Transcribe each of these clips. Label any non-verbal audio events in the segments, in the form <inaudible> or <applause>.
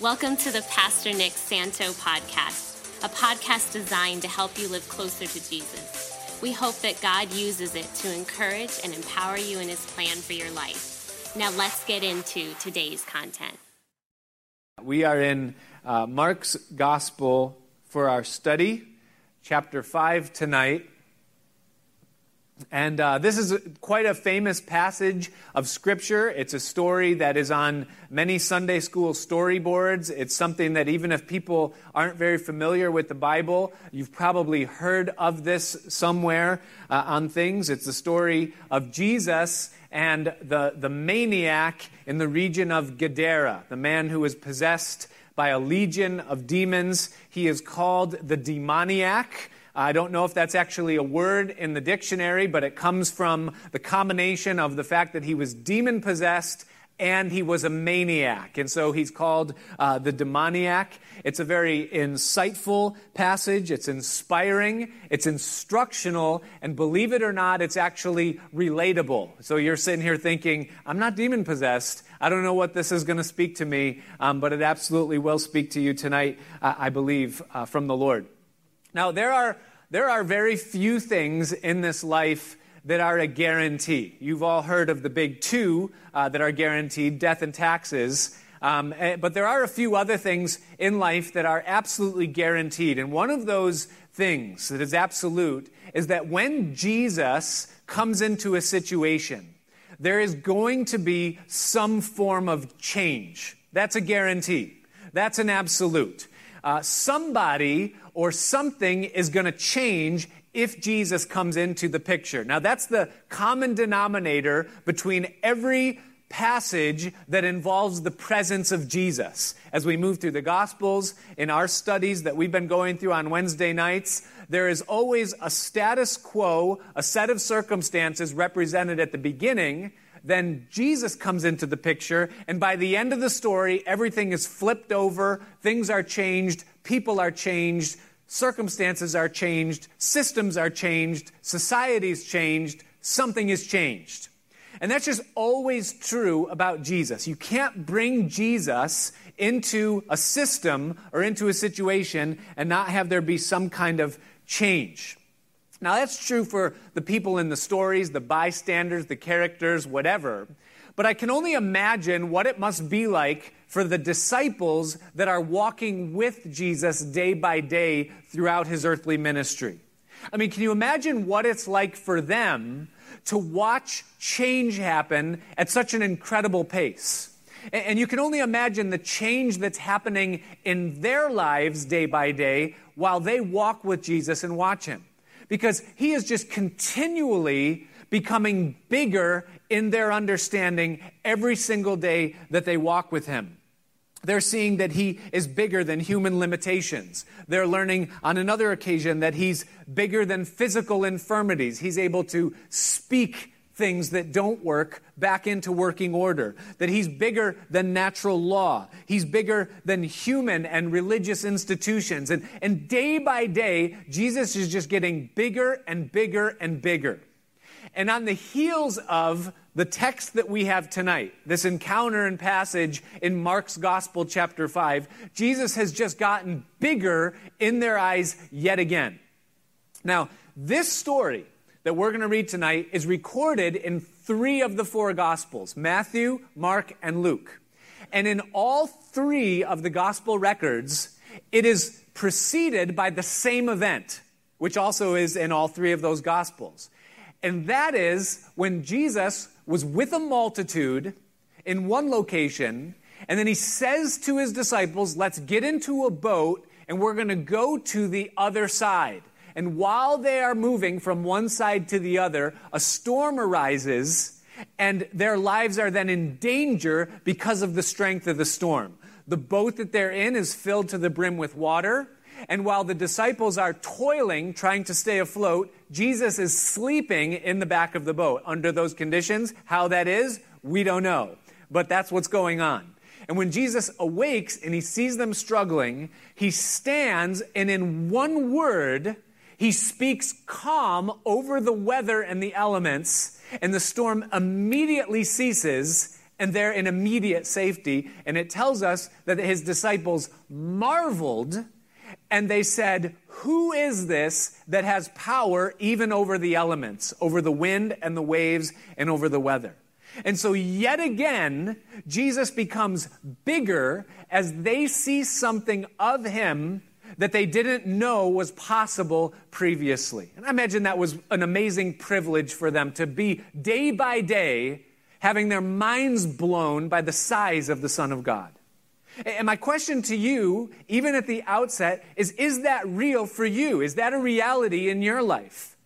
Welcome to the Pastor Nick Santo podcast, a podcast designed to help you live closer to Jesus. We hope that God uses it to encourage and empower you in his plan for your life. Now, let's get into today's content. We are in uh, Mark's Gospel for our study, chapter 5 tonight. And uh, this is quite a famous passage of Scripture. It's a story that is on many Sunday school storyboards. It's something that, even if people aren't very familiar with the Bible, you've probably heard of this somewhere uh, on things. It's the story of Jesus and the, the maniac in the region of Gadara, the man who was possessed by a legion of demons. He is called the demoniac. I don't know if that's actually a word in the dictionary, but it comes from the combination of the fact that he was demon possessed and he was a maniac. And so he's called uh, the demoniac. It's a very insightful passage. It's inspiring. It's instructional. And believe it or not, it's actually relatable. So you're sitting here thinking, I'm not demon possessed. I don't know what this is going to speak to me, um, but it absolutely will speak to you tonight, uh, I believe, uh, from the Lord. Now, there are, there are very few things in this life that are a guarantee. You've all heard of the big two uh, that are guaranteed death and taxes. Um, eh, but there are a few other things in life that are absolutely guaranteed. And one of those things that is absolute is that when Jesus comes into a situation, there is going to be some form of change. That's a guarantee. That's an absolute. Uh, somebody or something is going to change if Jesus comes into the picture. Now, that's the common denominator between every passage that involves the presence of Jesus. As we move through the Gospels, in our studies that we've been going through on Wednesday nights, there is always a status quo, a set of circumstances represented at the beginning. Then Jesus comes into the picture, and by the end of the story, everything is flipped over, things are changed, people are changed, circumstances are changed, systems are changed, society's changed, something is changed. And that's just always true about Jesus. You can't bring Jesus into a system or into a situation and not have there be some kind of change. Now, that's true for the people in the stories, the bystanders, the characters, whatever. But I can only imagine what it must be like for the disciples that are walking with Jesus day by day throughout his earthly ministry. I mean, can you imagine what it's like for them to watch change happen at such an incredible pace? And you can only imagine the change that's happening in their lives day by day while they walk with Jesus and watch him. Because he is just continually becoming bigger in their understanding every single day that they walk with him. They're seeing that he is bigger than human limitations. They're learning on another occasion that he's bigger than physical infirmities. He's able to speak things that don't work back into working order. That he's bigger than natural law. He's bigger than human and religious institutions. And, and day by day, Jesus is just getting bigger and bigger and bigger. And on the heels of the text that we have tonight, this encounter and passage in Mark's Gospel, chapter 5, Jesus has just gotten bigger in their eyes yet again. Now, this story that we're going to read tonight is recorded in three of the four Gospels Matthew, Mark, and Luke. And in all three of the Gospel records, it is preceded by the same event, which also is in all three of those Gospels. And that is when Jesus was with a multitude in one location, and then he says to his disciples, Let's get into a boat and we're going to go to the other side. And while they are moving from one side to the other, a storm arises, and their lives are then in danger because of the strength of the storm. The boat that they're in is filled to the brim with water. And while the disciples are toiling, trying to stay afloat, Jesus is sleeping in the back of the boat. Under those conditions, how that is, we don't know. But that's what's going on. And when Jesus awakes and he sees them struggling, he stands and in one word, he speaks calm over the weather and the elements, and the storm immediately ceases, and they're in immediate safety. And it tells us that his disciples marveled and they said, Who is this that has power even over the elements, over the wind and the waves and over the weather? And so, yet again, Jesus becomes bigger as they see something of him that they didn't know was possible previously. And I imagine that was an amazing privilege for them to be day by day having their minds blown by the size of the Son of God. And my question to you, even at the outset, is Is that real for you? Is that a reality in your life?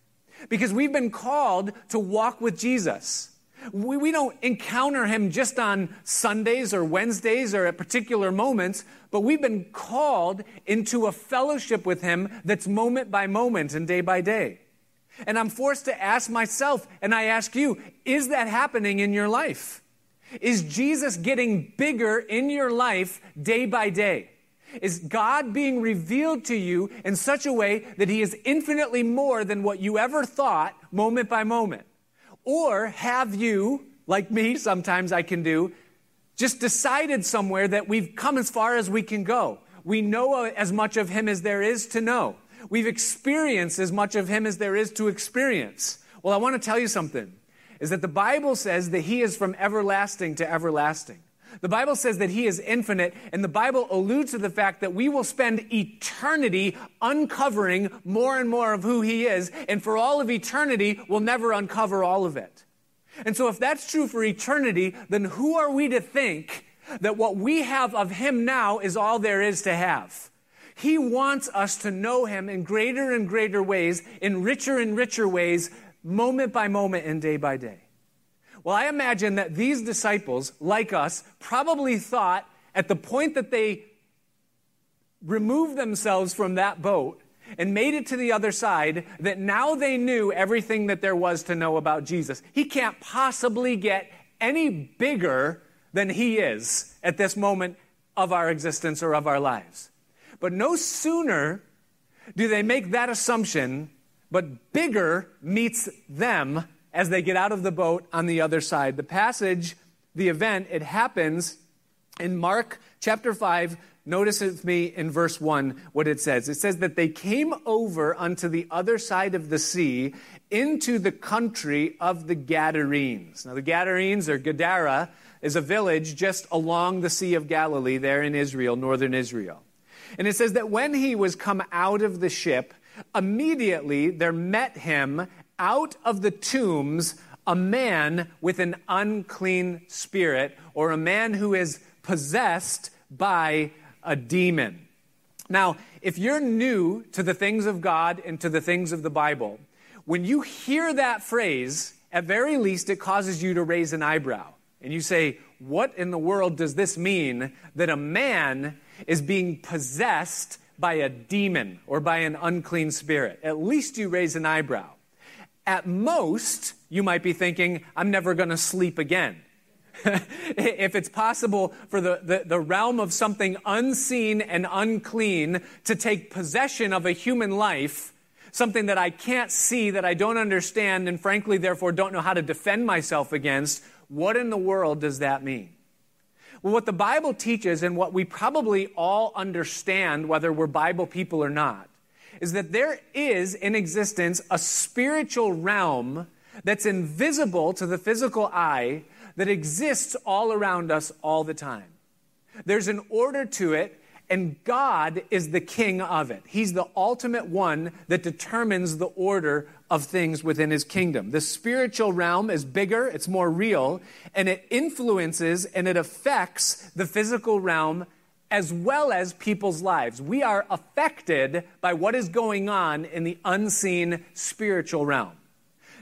Because we've been called to walk with Jesus. We, we don't encounter him just on Sundays or Wednesdays or at particular moments, but we've been called into a fellowship with him that's moment by moment and day by day. And I'm forced to ask myself, and I ask you, is that happening in your life? Is Jesus getting bigger in your life day by day? Is God being revealed to you in such a way that He is infinitely more than what you ever thought moment by moment? Or have you, like me, sometimes I can do, just decided somewhere that we've come as far as we can go? We know as much of Him as there is to know. We've experienced as much of Him as there is to experience. Well, I want to tell you something is that the Bible says that He is from everlasting to everlasting. The Bible says that He is infinite, and the Bible alludes to the fact that we will spend eternity uncovering more and more of who He is, and for all of eternity, we'll never uncover all of it. And so, if that's true for eternity, then who are we to think that what we have of Him now is all there is to have? He wants us to know Him in greater and greater ways, in richer and richer ways, moment by moment and day by day. Well, I imagine that these disciples, like us, probably thought at the point that they removed themselves from that boat and made it to the other side that now they knew everything that there was to know about Jesus. He can't possibly get any bigger than he is at this moment of our existence or of our lives. But no sooner do they make that assumption but bigger meets them as they get out of the boat on the other side. The passage, the event, it happens in Mark chapter 5. Notice with me in verse 1 what it says. It says that they came over unto the other side of the sea into the country of the Gadarenes. Now, the Gadarenes, or Gadara, is a village just along the Sea of Galilee there in Israel, northern Israel. And it says that when he was come out of the ship, Immediately there met him out of the tombs a man with an unclean spirit, or a man who is possessed by a demon. Now, if you're new to the things of God and to the things of the Bible, when you hear that phrase, at very least it causes you to raise an eyebrow. And you say, What in the world does this mean that a man is being possessed by a demon or by an unclean spirit. At least you raise an eyebrow. At most, you might be thinking, I'm never going to sleep again. <laughs> if it's possible for the, the, the, realm of something unseen and unclean to take possession of a human life, something that I can't see, that I don't understand, and frankly, therefore, don't know how to defend myself against, what in the world does that mean? Well, what the Bible teaches, and what we probably all understand, whether we're Bible people or not, is that there is in existence a spiritual realm that's invisible to the physical eye that exists all around us all the time. There's an order to it, and God is the king of it. He's the ultimate one that determines the order of things within his kingdom. The spiritual realm is bigger, it's more real, and it influences and it affects the physical realm as well as people's lives. We are affected by what is going on in the unseen spiritual realm.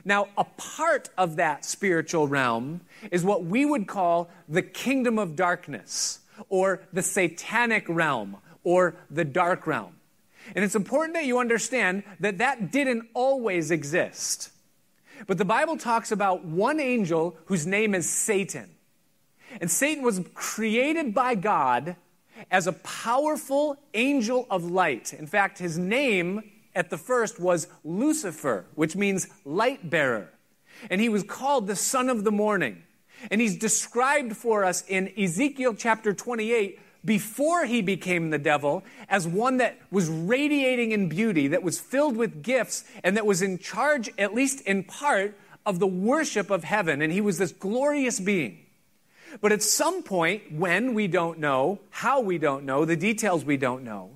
Now, a part of that spiritual realm is what we would call the kingdom of darkness, or the satanic realm, or the dark realm. And it's important that you understand that that didn't always exist. But the Bible talks about one angel whose name is Satan. And Satan was created by God as a powerful angel of light. In fact, his name at the first was Lucifer, which means light bearer. And he was called the son of the morning. And he's described for us in Ezekiel chapter 28 before he became the devil as one that was radiating in beauty, that was filled with gifts, and that was in charge, at least in part, of the worship of heaven. And he was this glorious being. But at some point, when we don't know, how we don't know, the details we don't know,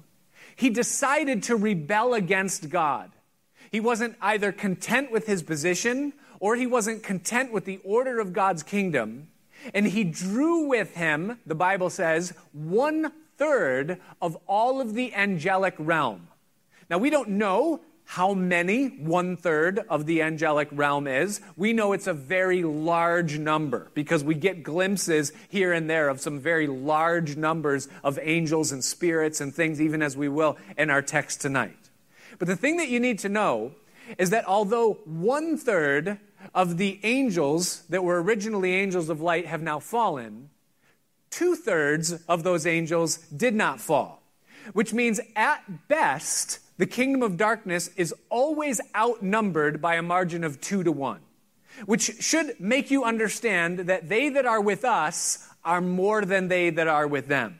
he decided to rebel against God. He wasn't either content with his position or he wasn't content with the order of God's kingdom. And he drew with him, the Bible says, one third of all of the angelic realm. Now, we don't know how many one third of the angelic realm is. We know it's a very large number because we get glimpses here and there of some very large numbers of angels and spirits and things, even as we will in our text tonight. But the thing that you need to know is that although one third of the angels that were originally angels of light have now fallen, two thirds of those angels did not fall. Which means, at best, the kingdom of darkness is always outnumbered by a margin of two to one, which should make you understand that they that are with us are more than they that are with them.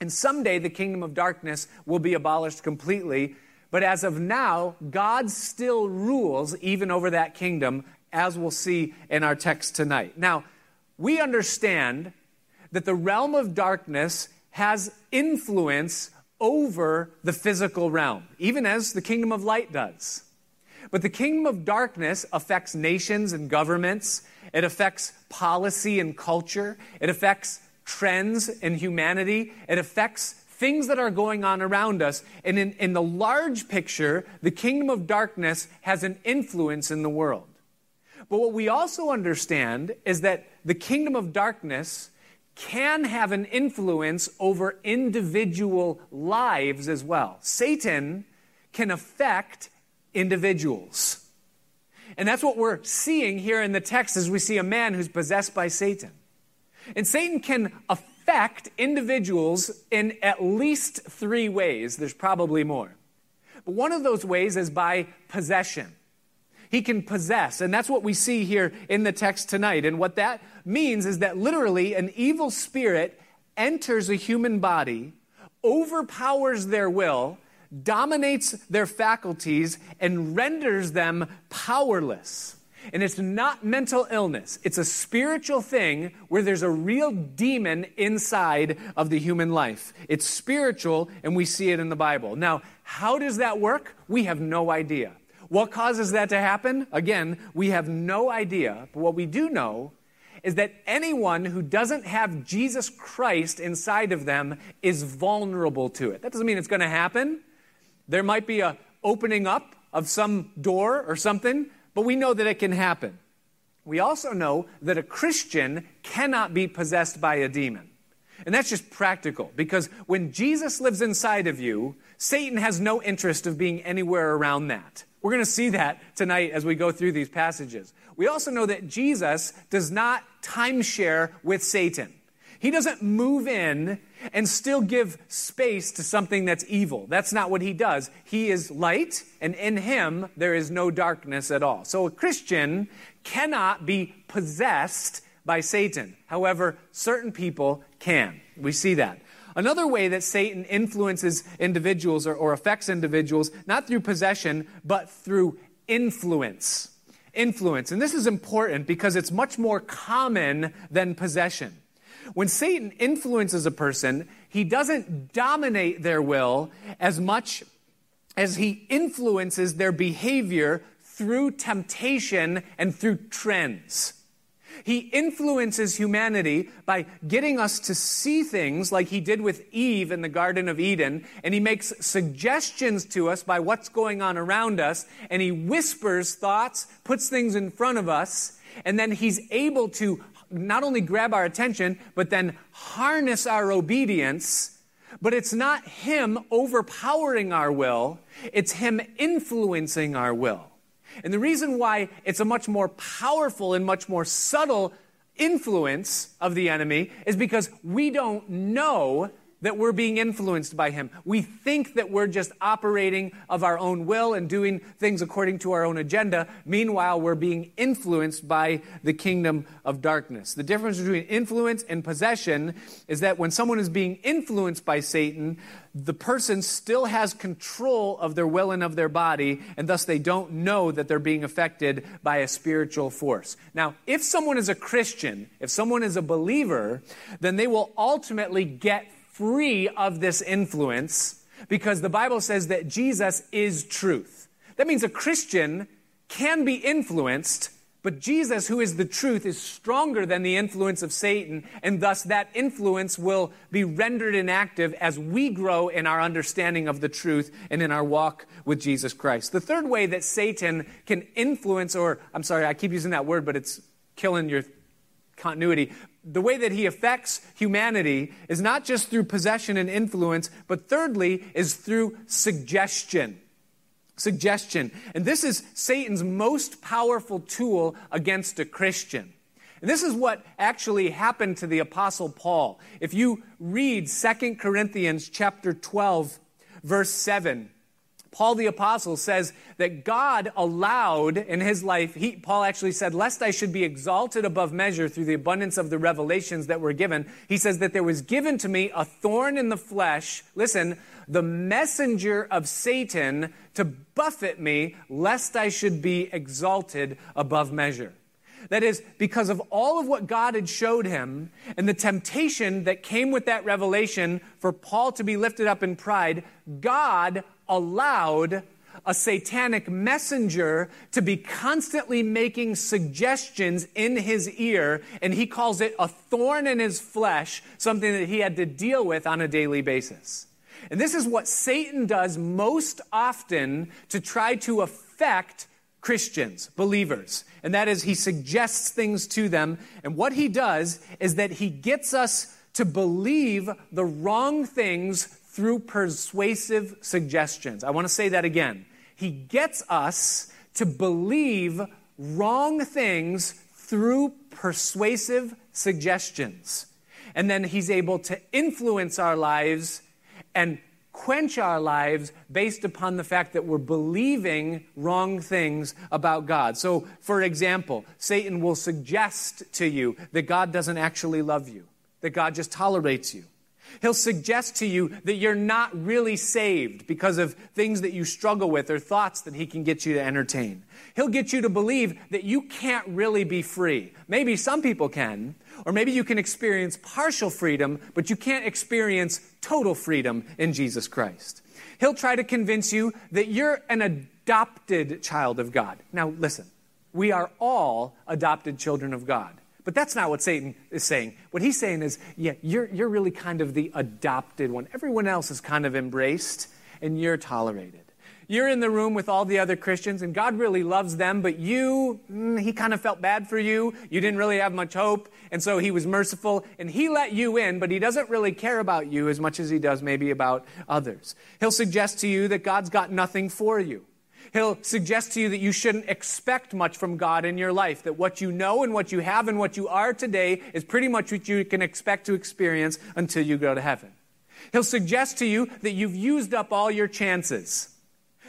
And someday the kingdom of darkness will be abolished completely. But as of now, God still rules even over that kingdom as we'll see in our text tonight. Now, we understand that the realm of darkness has influence over the physical realm, even as the kingdom of light does. But the kingdom of darkness affects nations and governments, it affects policy and culture, it affects trends in humanity, it affects things that are going on around us. And in, in the large picture, the kingdom of darkness has an influence in the world. But what we also understand is that the kingdom of darkness can have an influence over individual lives as well. Satan can affect individuals. And that's what we're seeing here in the text as we see a man who's possessed by Satan. And Satan can affect individuals in at least three ways. There's probably more. But one of those ways is by possession. He can possess. And that's what we see here in the text tonight. And what that means is that literally an evil spirit enters a human body, overpowers their will, dominates their faculties, and renders them powerless. And it's not mental illness. It's a spiritual thing where there's a real demon inside of the human life. It's spiritual, and we see it in the Bible. Now, how does that work? We have no idea. What causes that to happen? Again, we have no idea. But what we do know is that anyone who doesn't have Jesus Christ inside of them is vulnerable to it. That doesn't mean it's going to happen. There might be a opening up of some door or something, but we know that it can happen. We also know that a Christian cannot be possessed by a demon. And that's just practical because when Jesus lives inside of you, Satan has no interest of being anywhere around that. We're going to see that tonight as we go through these passages. We also know that Jesus does not timeshare with Satan. He doesn't move in and still give space to something that's evil. That's not what he does. He is light, and in him there is no darkness at all. So a Christian cannot be possessed by Satan. However, certain people can. We see that. Another way that Satan influences individuals or, or affects individuals, not through possession, but through influence. Influence. And this is important because it's much more common than possession. When Satan influences a person, he doesn't dominate their will as much as he influences their behavior through temptation and through trends. He influences humanity by getting us to see things like he did with Eve in the Garden of Eden, and he makes suggestions to us by what's going on around us, and he whispers thoughts, puts things in front of us, and then he's able to not only grab our attention, but then harness our obedience. But it's not him overpowering our will, it's him influencing our will. And the reason why it's a much more powerful and much more subtle influence of the enemy is because we don't know that we're being influenced by him. We think that we're just operating of our own will and doing things according to our own agenda. Meanwhile, we're being influenced by the kingdom of darkness. The difference between influence and possession is that when someone is being influenced by Satan, the person still has control of their will and of their body, and thus they don't know that they're being affected by a spiritual force. Now, if someone is a Christian, if someone is a believer, then they will ultimately get free of this influence because the Bible says that Jesus is truth. That means a Christian can be influenced, but Jesus, who is the truth, is stronger than the influence of Satan, and thus that influence will be rendered inactive as we grow in our understanding of the truth and in our walk with Jesus Christ. The third way that Satan can influence, or I'm sorry, I keep using that word, but it's killing your continuity the way that he affects humanity is not just through possession and influence, but thirdly, is through suggestion. Suggestion. And this is Satan's most powerful tool against a Christian. And this is what actually happened to the apostle Paul. If you read 2 Corinthians chapter 12 verse 7, Paul the Apostle says that God allowed in his life, he, Paul actually said, Lest I should be exalted above measure through the abundance of the revelations that were given, he says that there was given to me a thorn in the flesh, listen, the messenger of Satan to buffet me, lest I should be exalted above measure. That is, because of all of what God had showed him and the temptation that came with that revelation for Paul to be lifted up in pride, God allowed a satanic messenger to be constantly making suggestions in his ear, and he calls it a thorn in his flesh, something that he had to deal with on a daily basis. And this is what Satan does most often to try to affect Christians, believers. And that is, he suggests things to them. And what he does is that he gets us to believe the wrong things through persuasive suggestions. I want to say that again. He gets us to believe wrong things through persuasive suggestions. And then he's able to influence our lives and quench our lives based upon the fact that we're believing wrong things about God. So, for example, Satan will suggest to you that God doesn't actually love you, that God just tolerates you He'll suggest to you that you're not really saved because of things that you struggle with or thoughts that he can get you to entertain. He'll get you to believe that you can't really be free. Maybe some people can, or maybe you can experience partial freedom, but you can't experience total freedom in Jesus Christ. He'll try to convince you that you're an adopted child of God. Now, listen, we are all adopted children of God. But that's not what Satan is saying. What he's saying is, yeah, you're, you're really kind of the adopted one. Everyone else is kind of embraced, and you're tolerated. You're in the room with all the other Christians, and God really loves them, but you, mm, he kind of felt bad for you. You didn't really have much hope, and so he was merciful, and he let you in, but he doesn't really care about you as much as he does maybe about others. He'll suggest to you that God's got nothing for you. He'll suggest to you that you shouldn't expect much from God in your life, that what you know and what you have and what you are today is pretty much what you can expect to experience until you go to heaven. He'll suggest to you that you've used up all your chances,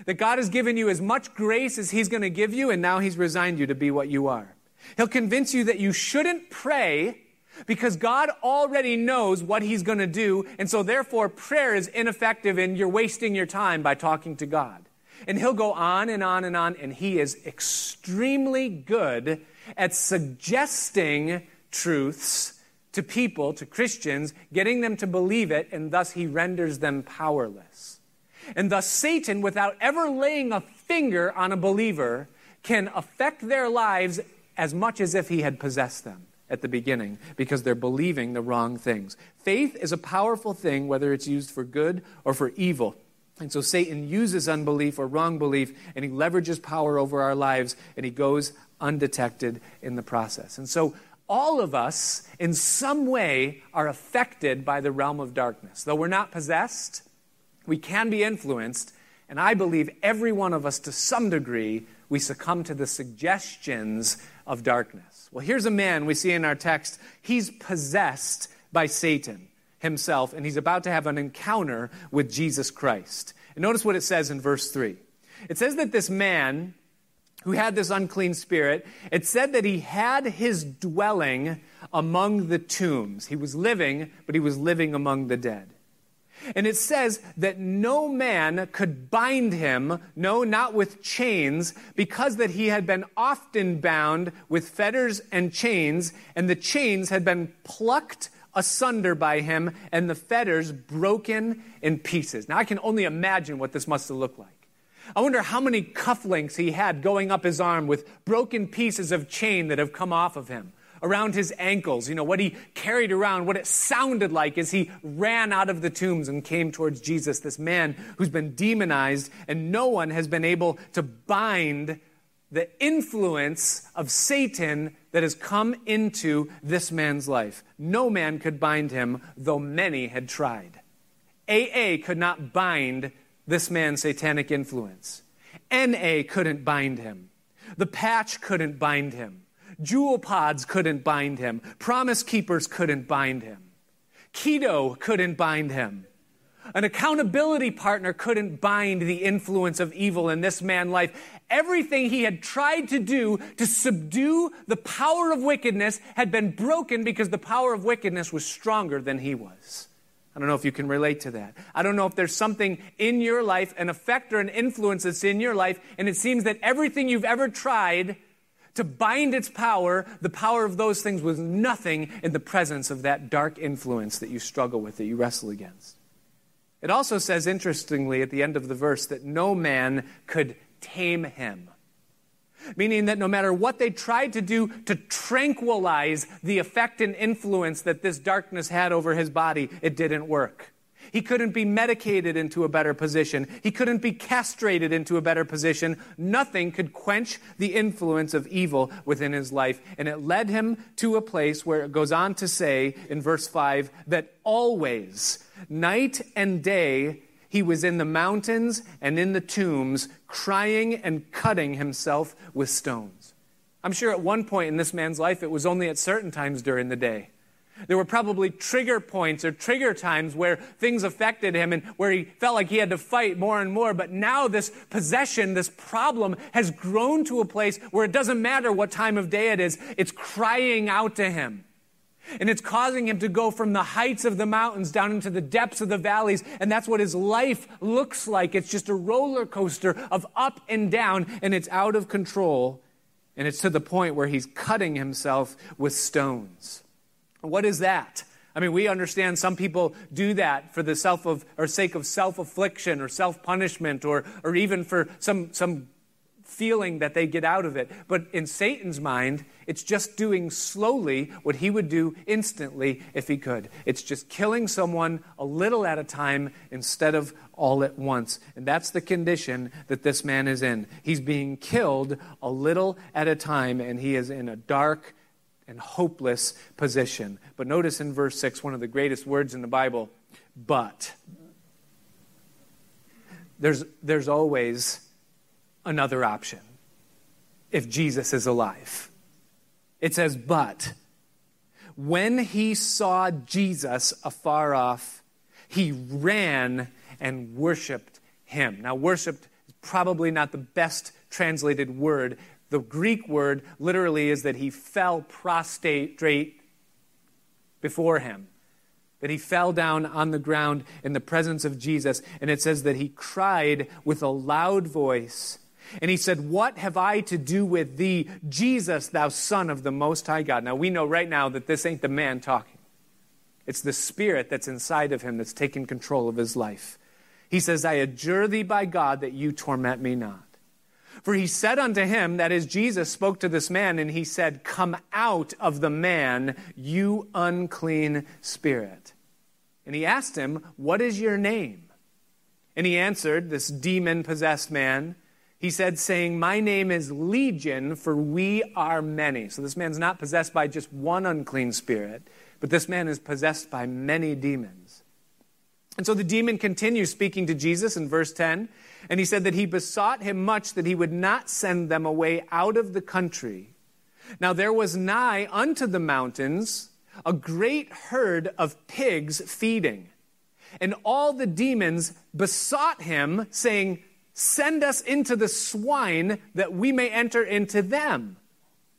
that God has given you as much grace as He's going to give you, and now He's resigned you to be what you are. He'll convince you that you shouldn't pray because God already knows what He's going to do, and so therefore prayer is ineffective and you're wasting your time by talking to God. And he'll go on and on and on, and he is extremely good at suggesting truths to people, to Christians, getting them to believe it, and thus he renders them powerless. And thus, Satan, without ever laying a finger on a believer, can affect their lives as much as if he had possessed them at the beginning because they're believing the wrong things. Faith is a powerful thing, whether it's used for good or for evil. And so Satan uses unbelief or wrong belief and he leverages power over our lives and he goes undetected in the process. And so all of us, in some way, are affected by the realm of darkness. Though we're not possessed, we can be influenced. And I believe every one of us, to some degree, we succumb to the suggestions of darkness. Well, here's a man we see in our text. He's possessed by Satan. Himself, and he's about to have an encounter with Jesus Christ. And notice what it says in verse 3. It says that this man who had this unclean spirit, it said that he had his dwelling among the tombs. He was living, but he was living among the dead. And it says that no man could bind him, no, not with chains, because that he had been often bound with fetters and chains, and the chains had been plucked asunder by him, and the fetters broken in pieces. Now I can only imagine what this must have looked like. I wonder how many cufflinks he had going up his arm with broken pieces of chain that have come off of him around his ankles, you know, what he carried around, what it sounded like as he ran out of the tombs and came towards Jesus, this man who's been demonized, and no one has been able to bind the influence of Satan that has come into this man's life. No man could bind him, though many had tried. AA could not bind this man's satanic influence. NA couldn't bind him. The patch couldn't bind him. Juul pods couldn't bind him. Promise keepers couldn't bind him. Keto couldn't bind him. An accountability partner couldn't bind the influence of evil in this man's life. Everything he had tried to do to subdue the power of wickedness had been broken because the power of wickedness was stronger than he was. I don't know if you can relate to that. I don't know if there's something in your life, an effect or an influence that's in your life, and it seems that everything you've ever tried to bind its power, the power of those things was nothing in the presence of that dark influence that you struggle with, that you wrestle against. It also says, interestingly, at the end of the verse, that no man could tame him. Meaning that no matter what they tried to do to tranquilize the effect and influence that this darkness had over his body, it didn't work. He couldn't be medicated into a better position. He couldn't be castrated into a better position. Nothing could quench the influence of evil within his life. And it led him to a place where it goes on to say in verse 5 that always, night and day, he was in the mountains and in the tombs, crying and cutting himself with stones. I'm sure at one point in this man's life, it was only at certain times during the day. There were probably trigger points or trigger times where things affected him and where he felt like he had to fight more and more. But now this possession, this problem has grown to a place where it doesn't matter what time of day it is, it's crying out to him. And it's causing him to go from the heights of the mountains down into the depths of the valleys. And that's what his life looks like. It's just a roller coaster of up and down, and it's out of control. And it's to the point where he's cutting himself with stones. What is that? I mean, we understand some people do that for the self of, or sake of self affliction or self punishment or, or even for some, some feeling that they get out of it. But in Satan's mind, it's just doing slowly what he would do instantly if he could. It's just killing someone a little at a time instead of all at once. And that's the condition that this man is in. He's being killed a little at a time, and he is in a dark, and hopeless position. But notice in verse 6, one of the greatest words in the Bible, but. There's, there's always another option if Jesus is alive. It says, but. When he saw Jesus afar off, he ran and worshiped him. Now, worshiped is probably not the best translated word the Greek word literally is that he fell prostrate before him. That he fell down on the ground in the presence of Jesus. And it says that he cried with a loud voice. And he said, What have I to do with thee, Jesus, thou Son of the Most High God? Now we know right now that this ain't the man talking. It's the spirit that's inside of him that's taking control of his life. He says, I adjure thee by God that you torment me not. For he said unto him, that is, Jesus spoke to this man, and he said, Come out of the man, you unclean spirit. And he asked him, What is your name? And he answered, this demon possessed man, he said, saying, My name is Legion, for we are many. So this man's not possessed by just one unclean spirit, but this man is possessed by many demons. And so the demon continues speaking to Jesus in verse 10. And he said that he besought him much that he would not send them away out of the country. Now there was nigh unto the mountains a great herd of pigs feeding. And all the demons besought him, saying, Send us into the swine that we may enter into them.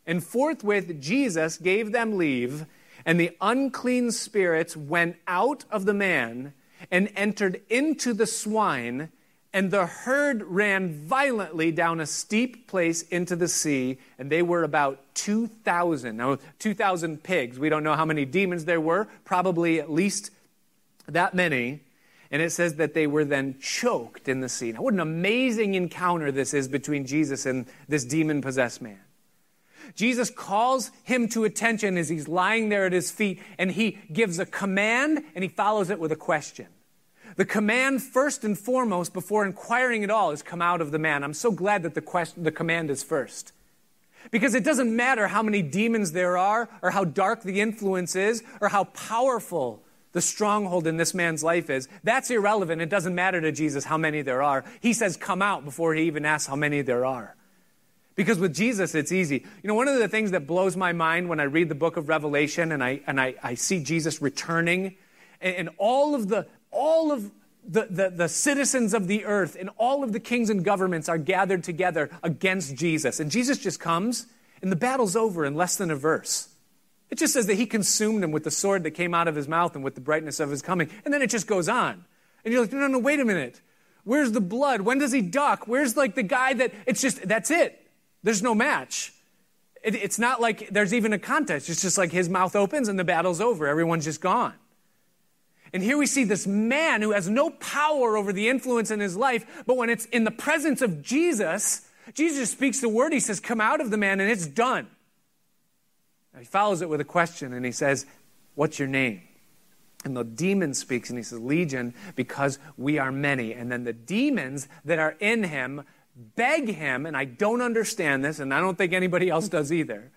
And forthwith Jesus gave them leave, and the unclean spirits went out of the man and entered into the swine, and the herd ran violently down a steep place into the sea, and they were about 2,000. Now, 2,000 pigs. We don't know how many demons there were, probably at least that many. And it says that they were then choked in the. Now, what an amazing encounter this is between Jesus and this demon possessed man. Jesus calls him to attention as he's lying there at his feet, and he gives a command and he follows it with a question. The command, first and foremost, before inquiring at all, is come out of the man. I'm so glad that the, question, the command is first. Because it doesn't matter how many demons there are, or how dark the influence is, or how powerful the stronghold in this man's life is. That's irrelevant. It doesn't matter to Jesus how many there are. He says, Come out before he even asks how many there are. Because with Jesus, it's easy. You know, one of the things that blows my mind when I read the book of Revelation and I, and I, I see Jesus returning, and, and all of the, all of the, the, the, citizens of the earth and all of the kings and governments are gathered together against Jesus. And Jesus just comes, and the battle's over in less than a verse. It just says that he consumed them with the sword that came out of his mouth and with the brightness of his coming. And then it just goes on. And you're like, no, no, no, wait a minute. Where's the blood? When does he duck? Where's like the guy that, it's just, that's it. There's no match. It, it's not like there's even a contest. It's just like his mouth opens and the battle's over. Everyone's just gone. And here we see this man who has no power over the influence in his life, but when it's in the presence of Jesus, Jesus speaks the word. He says, Come out of the man, and it's done. Now, he follows it with a question, and he says, What's your name? And the demon speaks, and he says, Legion, because we are many. And then the demons that are in him beg him, and I don't understand this, and I don't think anybody else does either.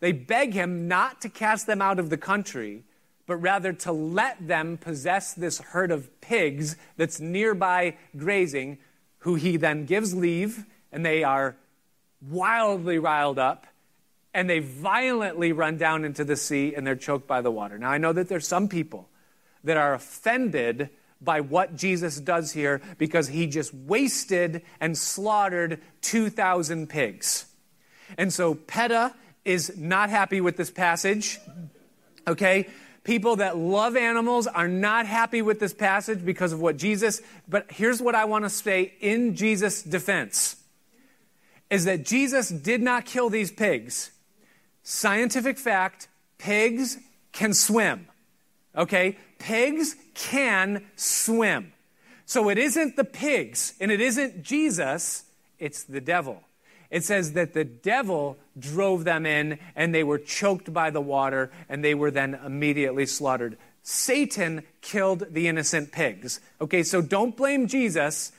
They beg him not to cast them out of the country, but rather to let them possess this herd of pigs that's nearby grazing, who he then gives leave, and they are wildly riled up, and they violently run down into the sea, and they're choked by the water. Now, I know that there's some people that are offended by what Jesus does here because he just wasted and slaughtered 2,000 pigs. And so PETA is not happy with this passage. Okay? People that love animals are not happy with this passage because of what Jesus, but here's what I want to say in Jesus' defense is that Jesus did not kill these pigs. Scientific fact, pigs can swim. Okay? Pigs can swim. So it isn't the pigs and it isn't Jesus, it's the devil. It says that the devil drove them in and they were choked by the water and they were then immediately slaughtered. Satan killed the innocent pigs. Okay, so don't blame Jesus.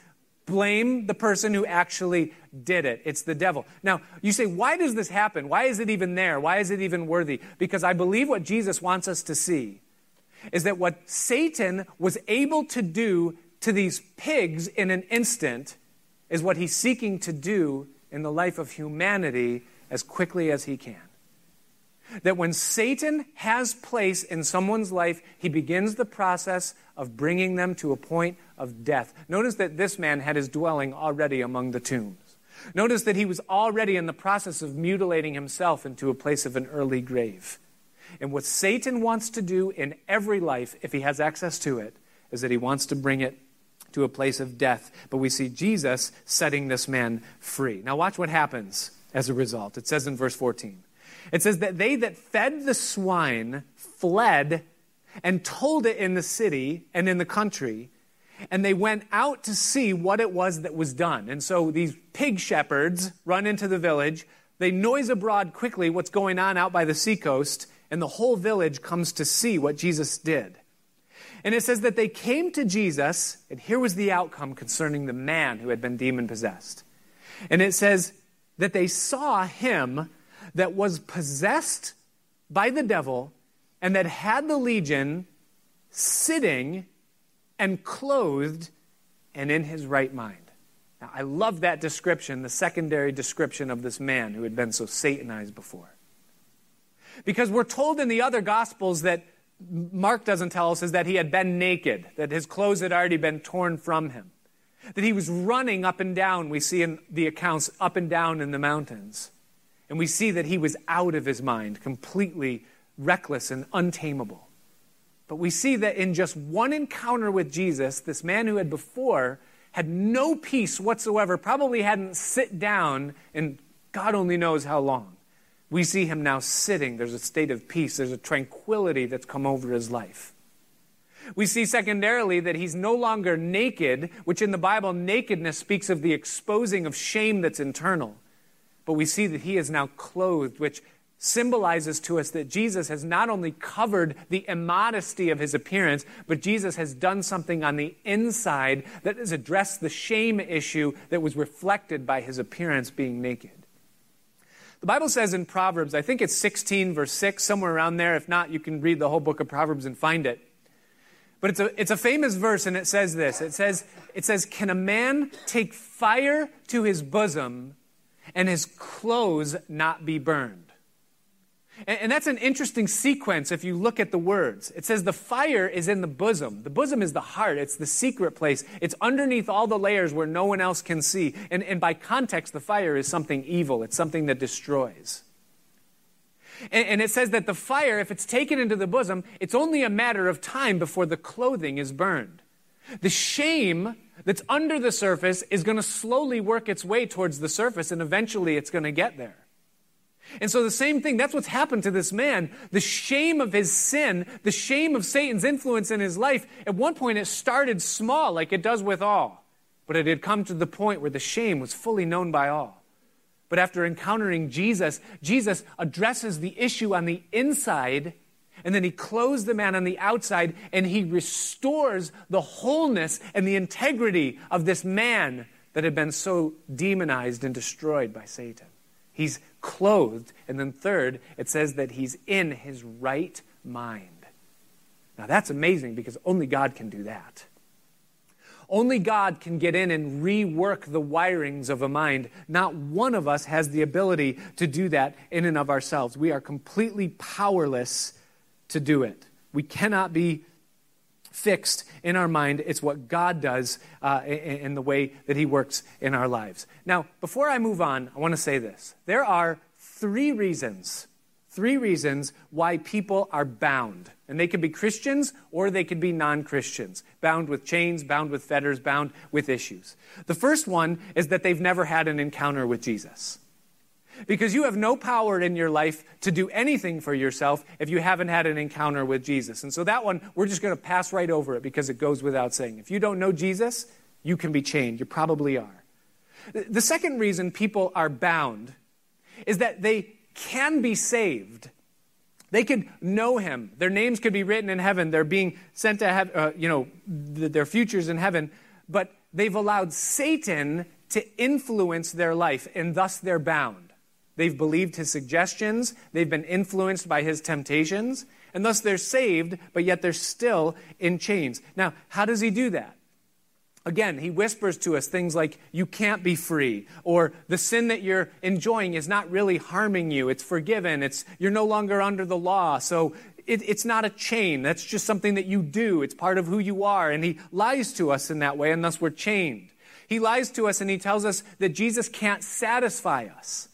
Blame the person who actually did it. It's the devil. Now, you say, why does this happen? Why is it even there? Why is it even worthy? Because I believe what Jesus wants us to see is that what Satan was able to do to these pigs in an instant is what he's seeking to do in the life of humanity as quickly as he can. That when Satan has place in someone's life, he begins the process of bringing them to a point of death. Notice that this man had his dwelling already among the tombs. Notice that he was already in the process of mutilating himself into a place of an early grave. And what Satan wants to do in every life, if he has access to it, is that he wants to bring it to a place of death. But we see Jesus setting this man free. Now, watch what happens as a result. It says in verse 14 it says that they that fed the swine fled and told it in the city and in the country. And they went out to see what it was that was done. And so these pig shepherds run into the village. They noise abroad quickly what's going on out by the seacoast and the whole village comes to see what Jesus did. And it says that they came to Jesus, and here was the outcome concerning the man who had been demon possessed. And it says that they saw him that was possessed by the devil and that had the legion sitting and clothed and in his right mind. Now, I love that description, the secondary description of this man who had been so Satanized before. Because we're told in the other Gospels that Mark doesn't tell us is that he had been naked, that his clothes had already been torn from him, that he was running up and down, we see in the accounts, up and down in the mountains. And we see that he was out of his mind, completely reckless and untamable. But we see that in just one encounter with Jesus, this man who had before had no peace whatsoever, probably hadn't sit down in God only knows how long. We see him now sitting. There's a state of peace, there's a tranquility that's come over his life. We see secondarily that he's no longer naked, which in the Bible, nakedness speaks of the exposing of shame that's internal. But we see that he is now clothed, which symbolizes to us that Jesus has not only covered the immodesty of his appearance, but Jesus has done something on the inside that has addressed the shame issue that was reflected by his appearance being naked. The Bible says in Proverbs, I think it's 16, verse 6, somewhere around there. If not, you can read the whole book of Proverbs and find it. But it's a, it's a famous verse, and it says this it says, it says, Can a man take fire to his bosom and his clothes not be burned? And, that's an interesting sequence if you look at the words. It says the fire is in the bosom. The bosom is the heart, it's the secret place. It's underneath all the layers where no one else can see. And, and by context, the fire is something evil, it's something that destroys. And, and it says that the fire, if it's taken into the bosom, it's only a matter of time before the clothing is burned. The shame that's under the surface is going to slowly work its way towards the surface, and eventually it's going to get there. And so the same thing, that's what's happened to this man. The shame of his sin, the shame of Satan's influence in his life, at one point it started small, like it does with all. But it had come to the point where the shame was fully known by all. But after encountering Jesus, Jesus addresses the issue on the inside, and then he clothes the man on the outside, and he restores the wholeness and the integrity of this man that had been so demonized and destroyed by Satan. He's clothed. And then, third, it says that he's in his right mind. Now, that's amazing because only God can do that. Only God can get in and rework the wirings of a mind. Not one of us has the ability to do that in and of ourselves. We are completely powerless to do it. We cannot be fixed in our mind. It's what God does uh, in, in the way that He works in our lives. Now, before I move on, I want to say this. There are three reasons, three reasons why people are bound. And they could be Christians or they could be non Christians, bound with chains, bound with fetters, bound with issues. The first one is that they've never had an encounter with Jesus because you have no power in your life to do anything for yourself if you haven't had an encounter with Jesus. And so that one, we're just going to pass right over it because it goes without saying. If you don't know Jesus, you can be chained. You probably are. The second reason people are bound is that they can be saved. They could know him. Their names could be written in heaven. They're being sent to heaven, uh, you know, their futures in heaven. But they've allowed Satan to influence their life, and thus they're bound. They've believed his suggestions, they've been influenced by his temptations, and thus they're saved, but yet they're still in chains. Now, how does he do that? Again, he whispers to us things like, you can't be free, or the sin that you're enjoying is not really harming you. It's forgiven. It's, you're no longer under the law. So it, it's not a chain. That's just something that you do. It's part of who you are. And he lies to us in that way, and thus we're chained. He lies to us and he tells us that Jesus can't satisfy us.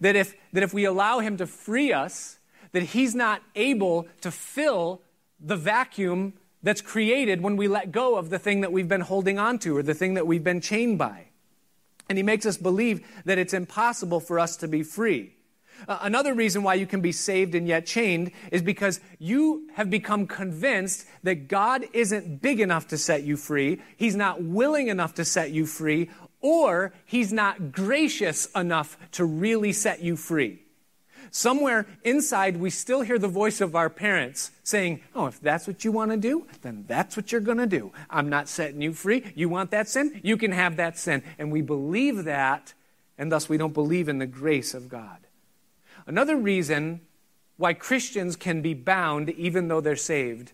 That if, that if we allow Him to free us, that He's not able to fill the vacuum that's created when we let go of the thing that we've been holding on to or the thing that we've been chained by. And He makes us believe that it's impossible for us to be free. Uh, another reason why you can be saved and yet chained is because you have become convinced that God isn't big enough to set you free. He's not willing enough to set you free, or he's not gracious enough to really set you free. Somewhere inside, we still hear the voice of our parents saying, Oh, if that's what you want to do, then that's what you're going to do. I'm not setting you free. You want that sin? You can have that sin. And we believe that, and thus we don't believe in the grace of God. Another reason why Christians can be bound even though they're saved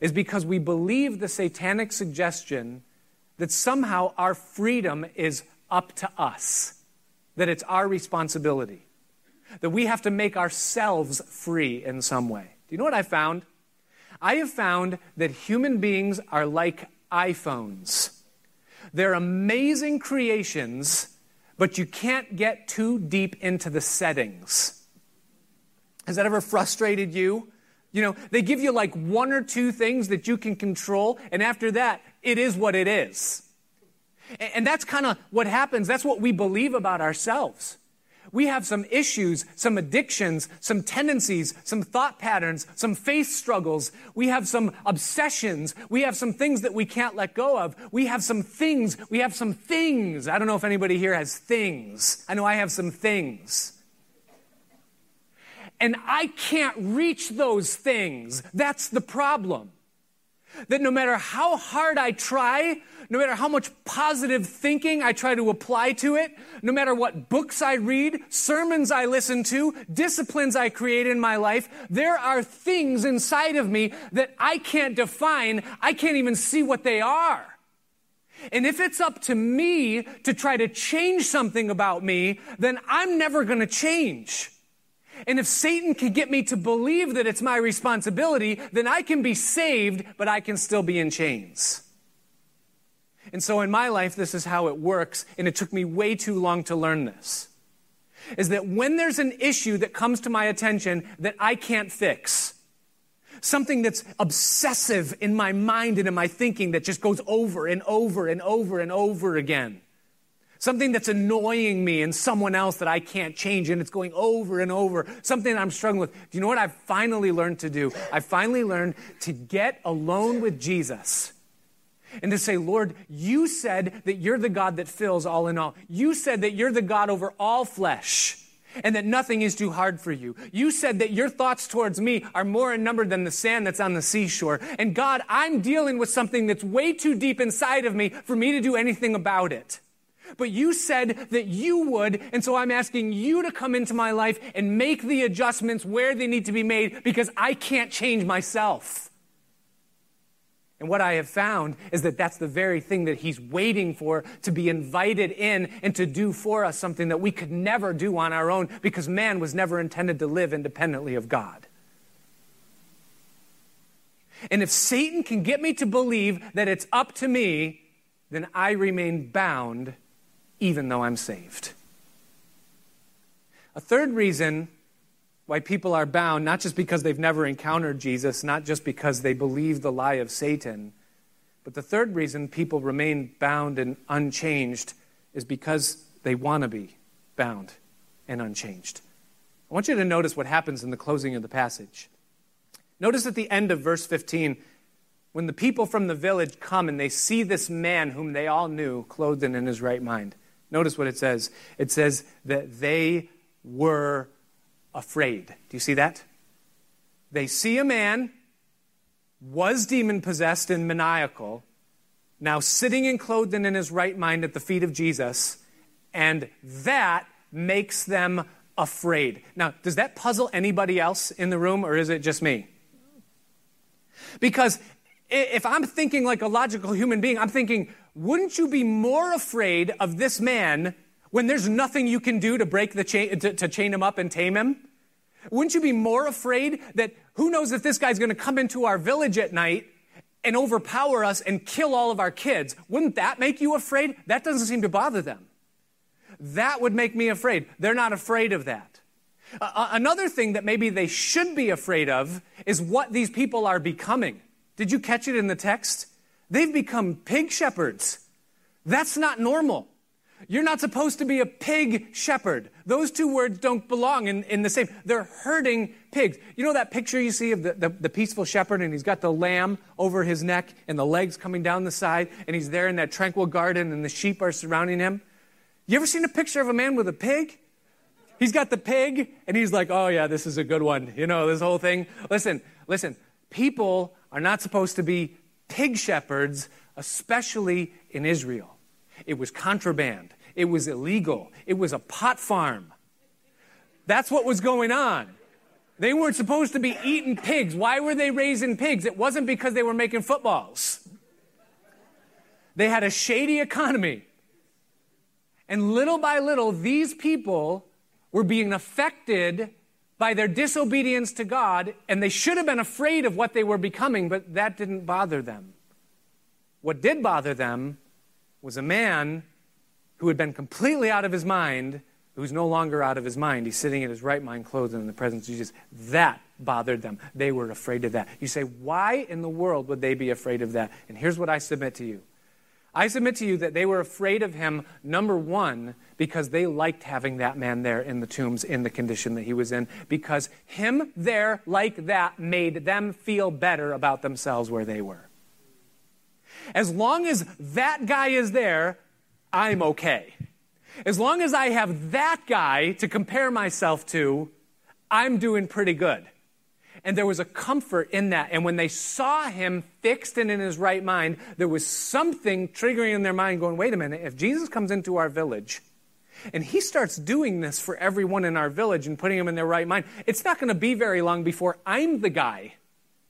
is because we believe the satanic suggestion that somehow our freedom is up to us, that it's our responsibility. that we have to make ourselves free in some way. Do you know what I found? I have found that human beings are like iPhones. They're amazing creations, but you can't get too deep into the settings. Has that ever frustrated you? You know, they give you like one or two things that you can control, and after that, it is what it is. And that's kind of what happens. That's what we believe about ourselves. We have some issues, some addictions, some tendencies, some thought patterns, some faith struggles. We have some obsessions. We have some things that we can't let go of. We have some things. We have some things. I don't know if anybody here has things. I know I have some things. And I can't reach those things. That's the problem. That no matter how hard I try, no matter how much positive thinking I try to apply to it, no matter what books I read, sermons I listen to, disciplines I create in my life, there are things inside of me that I can't define. I can't even see what they are. And if it's up to me to try to change something about me, then I'm never going to change. And if Satan can get me to believe that it's my responsibility, then I can be saved, but I can still be in chains. And so in my life, this is how it works, and it took me way too long to learn this. Is that when there's an issue that comes to my attention that I can't fix, something that's obsessive in my mind and in my thinking that just goes over and over and over and over again, something that's annoying me and someone else that I can't change and it's going over and over, something I'm struggling with. Do you know what I've finally learned to do? I finally learned to get alone with Jesus and to say, Lord, you said that you're the God that fills all in all. You said that you're the God over all flesh and that nothing is too hard for you. You said that your thoughts towards me are more in number than the sand that's on the seashore. And God, I'm dealing with something that's way too deep inside of me for me to do anything about it. But you said that you would, and so I'm asking you to come into my life and make the adjustments where they need to be made because I can't change myself. And what I have found is that that's the very thing that he's waiting for to be invited in and to do for us something that we could never do on our own because man was never intended to live independently of God. And if Satan can get me to believe that it's up to me, then I remain bound even though I'm saved. A third reason why people are bound, not just because they've never encountered Jesus, not just because they believe the lie of Satan, but the third reason people remain bound and unchanged is because they want to be bound and unchanged. I want you to notice what happens in the closing of the passage. Notice at the end of verse 15, when the people from the village come and they see this man whom they all knew clothed and in his right mind. Notice what it says. It says that they were afraid. Do you see that? They see a man, was demon possessed and maniacal, now sitting and clothed and in his right mind at the feet of Jesus, and that makes them afraid. Now, does that puzzle anybody else in the room, or is it just me? Because if I'm thinking like a logical human being, I'm thinking, wouldn't you be more afraid of this man when there's nothing you can do to break the chain, to, to chain him up and tame him? Wouldn't you be more afraid that who knows if this guy's going to come into our village at night and overpower us and kill all of our kids? Wouldn't that make you afraid? That doesn't seem to bother them. That would make me afraid. They're not afraid of that. Uh, another thing that maybe they should be afraid of is what these people are becoming. Did you catch it in the text? They've become pig shepherds. That's not normal. You're not supposed to be a pig shepherd. Those two words don't belong in, in the same. They're herding pigs. You know that picture you see of the, the, the, peaceful shepherd and he's got the lamb over his neck and the legs coming down the side and he's there in that tranquil garden and the sheep are surrounding him? You ever seen a picture of a man with a pig? He's got the pig and he's like, oh yeah, this is a good one. You know, this whole thing. Listen, listen, people are not supposed to be pig shepherds, especially in Israel. It was contraband. It was illegal. It was a pot farm. That's what was going on. They weren't supposed to be eating pigs. Why were they raising pigs? It wasn't because they were making footballs. They had a shady economy. And little by little, these people were being affected by their disobedience to God, and they should have been afraid of what they were becoming, but that didn't bother them. What did bother them was a man who had been completely out of his mind, who's no longer out of his mind. He's sitting in his right mind, clothed in the presence of Jesus. That bothered them. They were afraid of that. You say, why in the world would they be afraid of that? And here's what I submit to you I submit to you that they were afraid of him, number one, because they liked having that man there in the tombs in the condition that he was in, because him there like that made them feel better about themselves where they were. As long as that guy is there, I'm okay. As long as I have that guy to compare myself to, I'm doing pretty good. And there was a comfort in that. And when they saw him fixed and in his right mind, there was something triggering in their mind going, wait a minute, if Jesus comes into our village and he starts doing this for everyone in our village and putting them in their right mind, it's not going to be very long before I'm the guy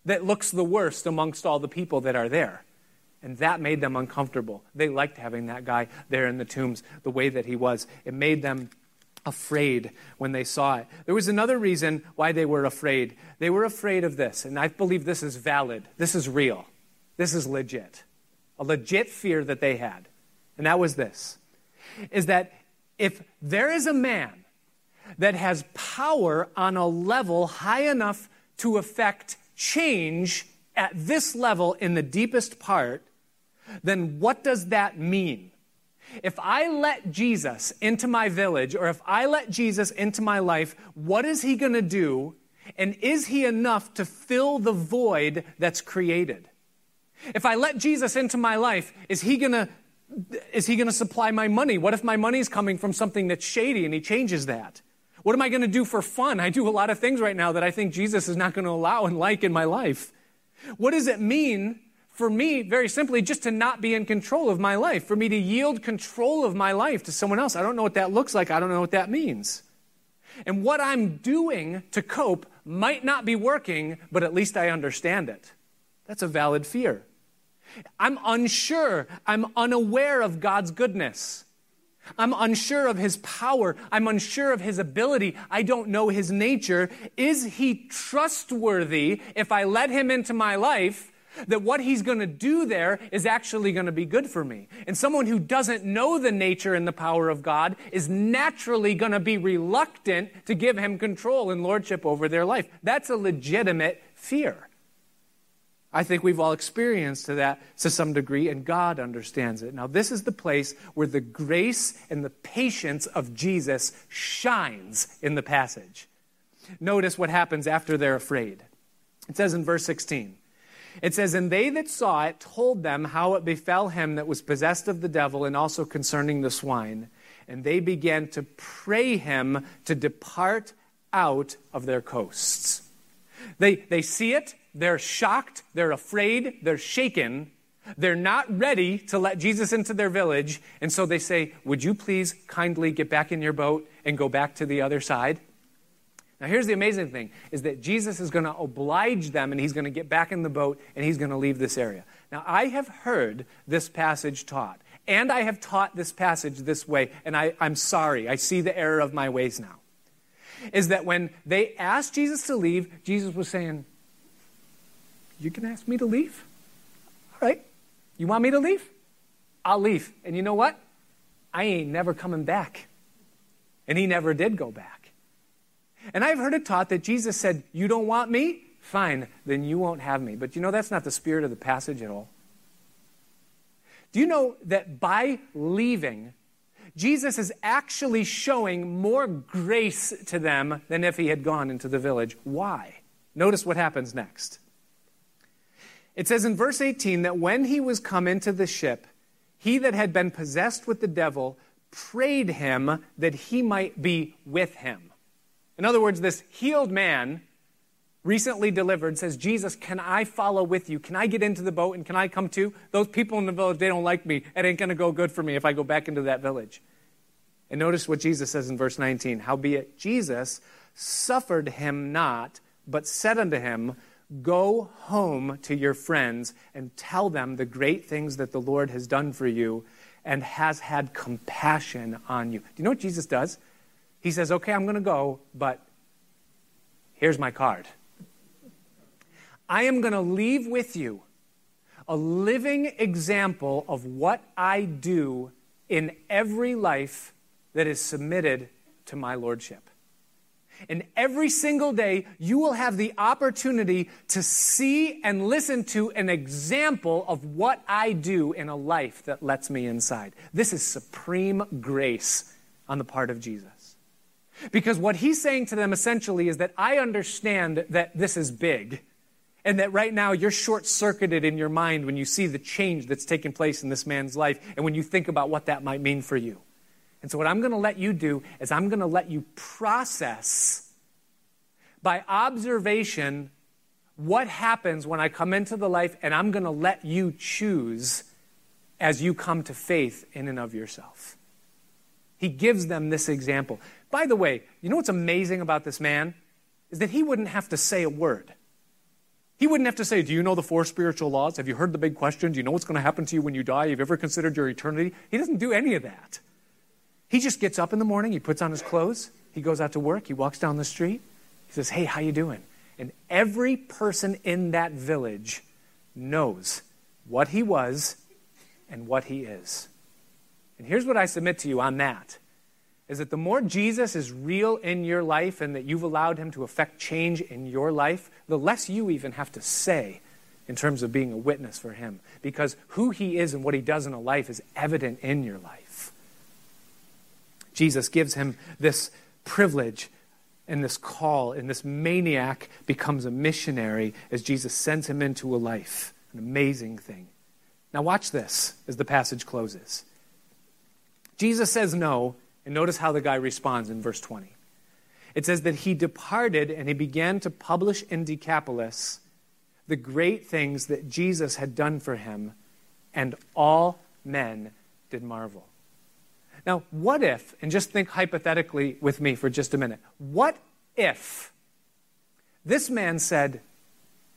that looks the worst amongst all the people that are there. And that made them uncomfortable. They liked having that guy there in the tombs the way that he was. It made them afraid when they saw it. There was another reason why they were afraid. They were afraid of this, and I believe this is valid. This is real. This is legit. A legit fear that they had. And that was this is that if there is a man that has power on a level high enough to affect change at this level in the deepest part, then what does that mean? If I let Jesus into my village, or if I let Jesus into my life, what is he going to do? And is he enough to fill the void that's created? If I let Jesus into my life, is he going to is he going to supply my money? What if my money is coming from something that's shady and he changes that? What am I going to do for fun? I do a lot of things right now that I think Jesus is not going to allow and like in my life. What does it mean for me, very simply, just to not be in control of my life, for me to yield control of my life to someone else. I don't know what that looks like. I don't know what that means. And what I'm doing to cope might not be working, but at least I understand it. That's a valid fear. I'm unsure. I'm unaware of God's goodness. I'm unsure of his power. I'm unsure of his ability. I don't know his nature. Is he trustworthy if I let him into my life that what he's going to do there is actually going to be good for me. And someone who doesn't know the nature and the power of God is naturally going to be reluctant to give him control and lordship over their life. That's a legitimate fear. I think we've all experienced that to some degree, and God understands it. Now, this is the place where the grace and the patience of Jesus shines in the passage. Notice what happens after they're afraid. It says in verse 16 it says, And they that saw it told them how it befell him that was possessed of the devil, and also concerning the swine. And they began to pray him to depart out of their coasts. They, they see it, they're shocked, they're afraid, they're shaken. They're not ready to let Jesus into their village, and so they say, Would you please kindly get back in your boat and go back to the other side? Now, here's the amazing thing is that Jesus is going to oblige them and he's going to get back in the boat and he's going to leave this area. Now, I have heard this passage taught, and I have taught this passage this way, and I, I'm sorry. I see the error of my ways now. Is that when they asked Jesus to leave, Jesus was saying, You can ask me to leave? All right. You want me to leave? I'll leave. And you know what? I ain't never coming back. And he never did go back. And I've heard it taught that Jesus said, You don't want me? Fine, then you won't have me. But you know, that's not the spirit of the passage at all. Do you know that by leaving, Jesus is actually showing more grace to them than if he had gone into the village? Why? Notice what happens next. It says in verse 18 that when he was come into the ship, he that had been possessed with the devil prayed him that he might be with him. In other words, this healed man, recently delivered, says, Jesus, can I follow with you? Can I get into the boat and can I come too? Those people in the village, they don't like me. It ain't going to go good for me if I go back into that village. And notice what Jesus says in verse 19 Howbeit Jesus suffered him not, but said unto him, Go home to your friends and tell them the great things that the Lord has done for you and has had compassion on you. Do you know what Jesus does? He says, Okay, I'm going to go, but here's my card. I am going to leave with you a living example of what I do in every life that is submitted to my lordship. And every single day, you will have the opportunity to see and listen to an example of what I do in a life that lets me inside. This is supreme grace on the part of Jesus. Because what he's saying to them essentially is that I understand that this is big. And that right now you're short circuited in your mind when you see the change that's taken place in this man's life and when you think about what that might mean for you. And so, what I'm going to let you do is I'm going to let you process by observation what happens when I come into the life, and I'm going to let you choose as you come to faith in and of yourself. He gives them this example. By the way, you know what's amazing about this man? Is that he wouldn't have to say a word. He wouldn't have to say, Do you know the four spiritual laws? Have you heard the big question? Do you know what's going to happen to you when you die? Have you ever considered your eternity? He doesn't do any of that. He just gets up in the morning, he puts on his clothes, he goes out to work, he walks down the street, he says, "Hey, how you doing?" And every person in that village knows what he was and what he is. And here's what I submit to you on that is that the more Jesus is real in your life and that you've allowed him to affect change in your life, the less you even have to say in terms of being a witness for him. Because who he is and what he does in a life is evident in your life. Jesus gives him this privilege and this call, and this maniac becomes a missionary as Jesus sends him into a life. An amazing thing. Now, watch this as the passage closes. Jesus says no, and notice how the guy responds in verse 20. It says that he departed and he began to publish in Decapolis the great things that Jesus had done for him, and all men did marvel. Now, what if, and just think hypothetically with me for just a minute, what if this man said,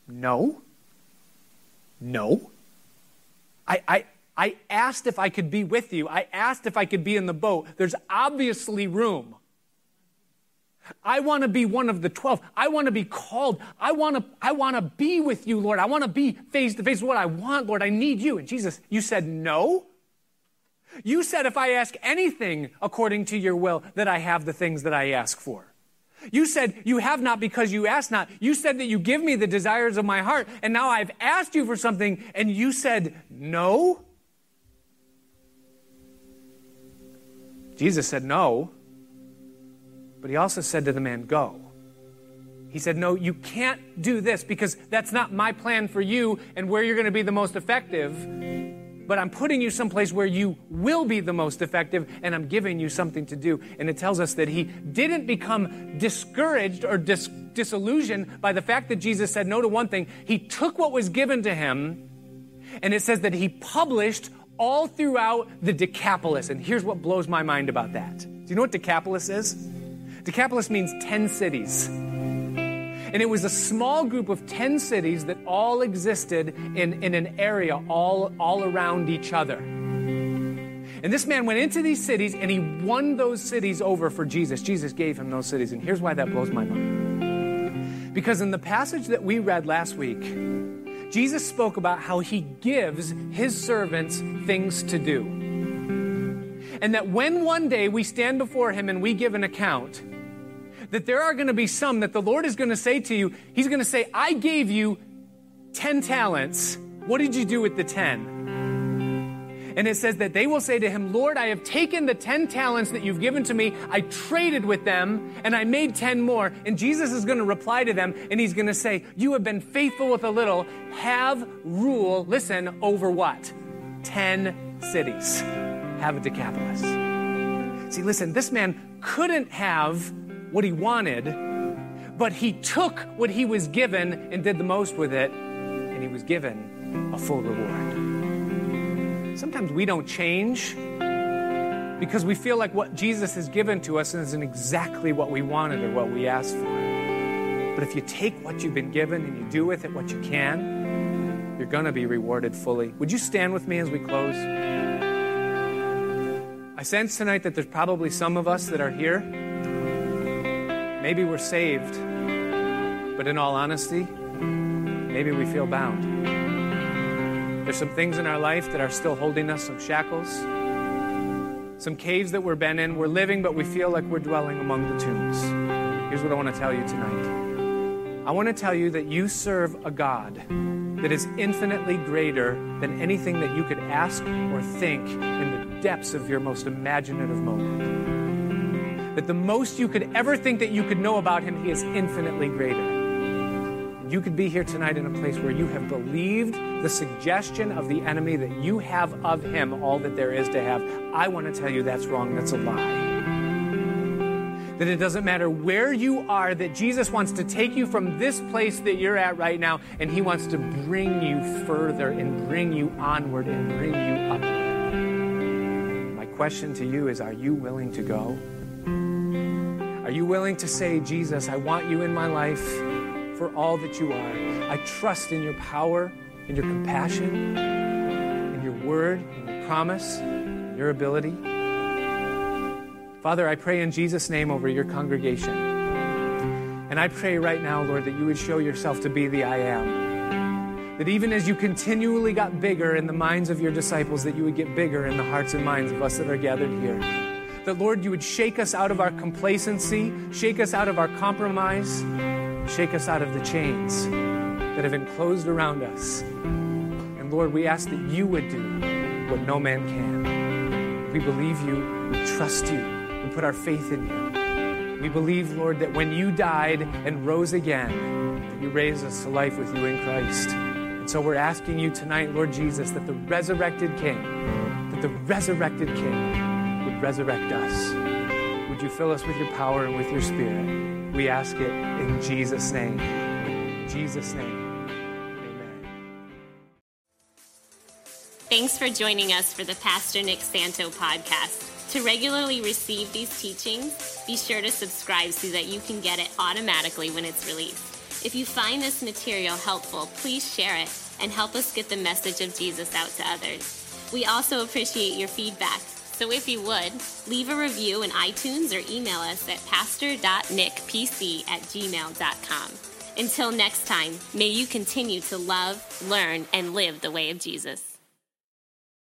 No, no? I, I, I asked if I could be with you. I asked if I could be in the boat. There's obviously room. I want to be one of the 12. I want to be called. I want to, I want to be with you, Lord. I want to be face to face with what I want, Lord. I need you. And Jesus, you said no? You said if I ask anything according to your will, that I have the things that I ask for. You said you have not because you ask not. You said that you give me the desires of my heart, and now I've asked you for something, and you said no? Jesus said no, but he also said to the man, Go. He said, No, you can't do this because that's not my plan for you and where you're going to be the most effective but I'm putting you someplace where you will be the most effective, and I'm giving you something to do. And it tells us that he didn't become discouraged or dis- disillusioned by the fact that Jesus said no to one thing. He took what was given to him, and it says that he published all throughout the Decapolis. And here's what blows my mind about that. Do you know what Decapolis is? Decapolis means 10 cities. And it was a small group of 10 cities that all existed in, in an area all, all around each other. And this man went into these cities and he won those cities over for Jesus. Jesus gave him those cities. And here's why that blows my mind. Because in the passage that we read last week, Jesus spoke about how he gives his servants things to do. And that when one day we stand before him and we give an account, that there are going to be some that the Lord is going to say to you, He's going to say, I gave you 10 talents. What did you do with the 10? And it says that they will say to him, Lord, I have taken the 10 talents that you've given to me, I traded with them, and I made 10 more. And Jesus is going to reply to them, and he's going to say, You have been faithful with a little, have rule, listen, over what? 10 cities. Have a Decapolis. See, listen, this man couldn't have what he wanted, but he took what he was given and did the most with it, and he was given a full reward. Sometimes we don't change because we feel like what Jesus has given to us isn't exactly what we wanted or what we asked for. But if you take what you've been given and you do with it what you can, you're going to be rewarded fully. Would you stand with me as we close? I sense tonight that there's probably some of us that are here Maybe we're saved, but in all honesty, maybe we feel bound. There's some things in our life that are still holding us, some shackles, some caves that we've been in. We're living, but we feel like we're dwelling among the tombs. Here's what I want to tell you tonight I want to tell you that you serve a God that is infinitely greater than anything that you could ask or think in the depths of your most imaginative moment. That the most you could ever think that you could know about Him, He is infinitely greater. You could be here tonight in a place where you have believed the suggestion of the enemy that you have of him all that there is to have. I want to tell you that's wrong. That's a lie. That it doesn't matter where you are, that Jesus wants to take you from this place that you're at right now, and he wants to bring you further and bring you onward and bring you upward. My question to you is are you willing to go? Are you willing to say, Jesus, I want you in my life? for all that you are. I trust in your power, in your compassion, in your word, in your promise, in your ability. Father, I pray in Jesus' name over your congregation. And I pray right now, Lord, that you would show yourself to be the I am. That even as you continually got bigger in the minds of your disciples, that you would get bigger in the hearts and minds of us that are gathered here. That, Lord, you would shake us out of our complacency, shake us out of our compromise, Shake us out of the chains that have enclosed around us. And Lord, we ask that you would do what no man can. We believe you, we trust you, we put our faith in you. We believe, Lord, that when you died and rose again, that you raised us to life with you in Christ. And so we're asking you tonight, Lord Jesus, that the resurrected King, that the resurrected King would resurrect us. Would you fill us with your power and with your spirit? We ask it in Jesus' name. In Jesus' name. Thanks for joining us for the Pastor Nick Santo podcast. To regularly receive these teachings, be sure to subscribe so that you can get it automatically when it's released. If you find this material helpful, please share it and help us get the message of Jesus out to others. We also appreciate your feedback. So if you would, leave a review in iTunes or email us at pastor.nickpc at gmail.com. Until next time, may you continue to love, learn, and live the way of Jesus.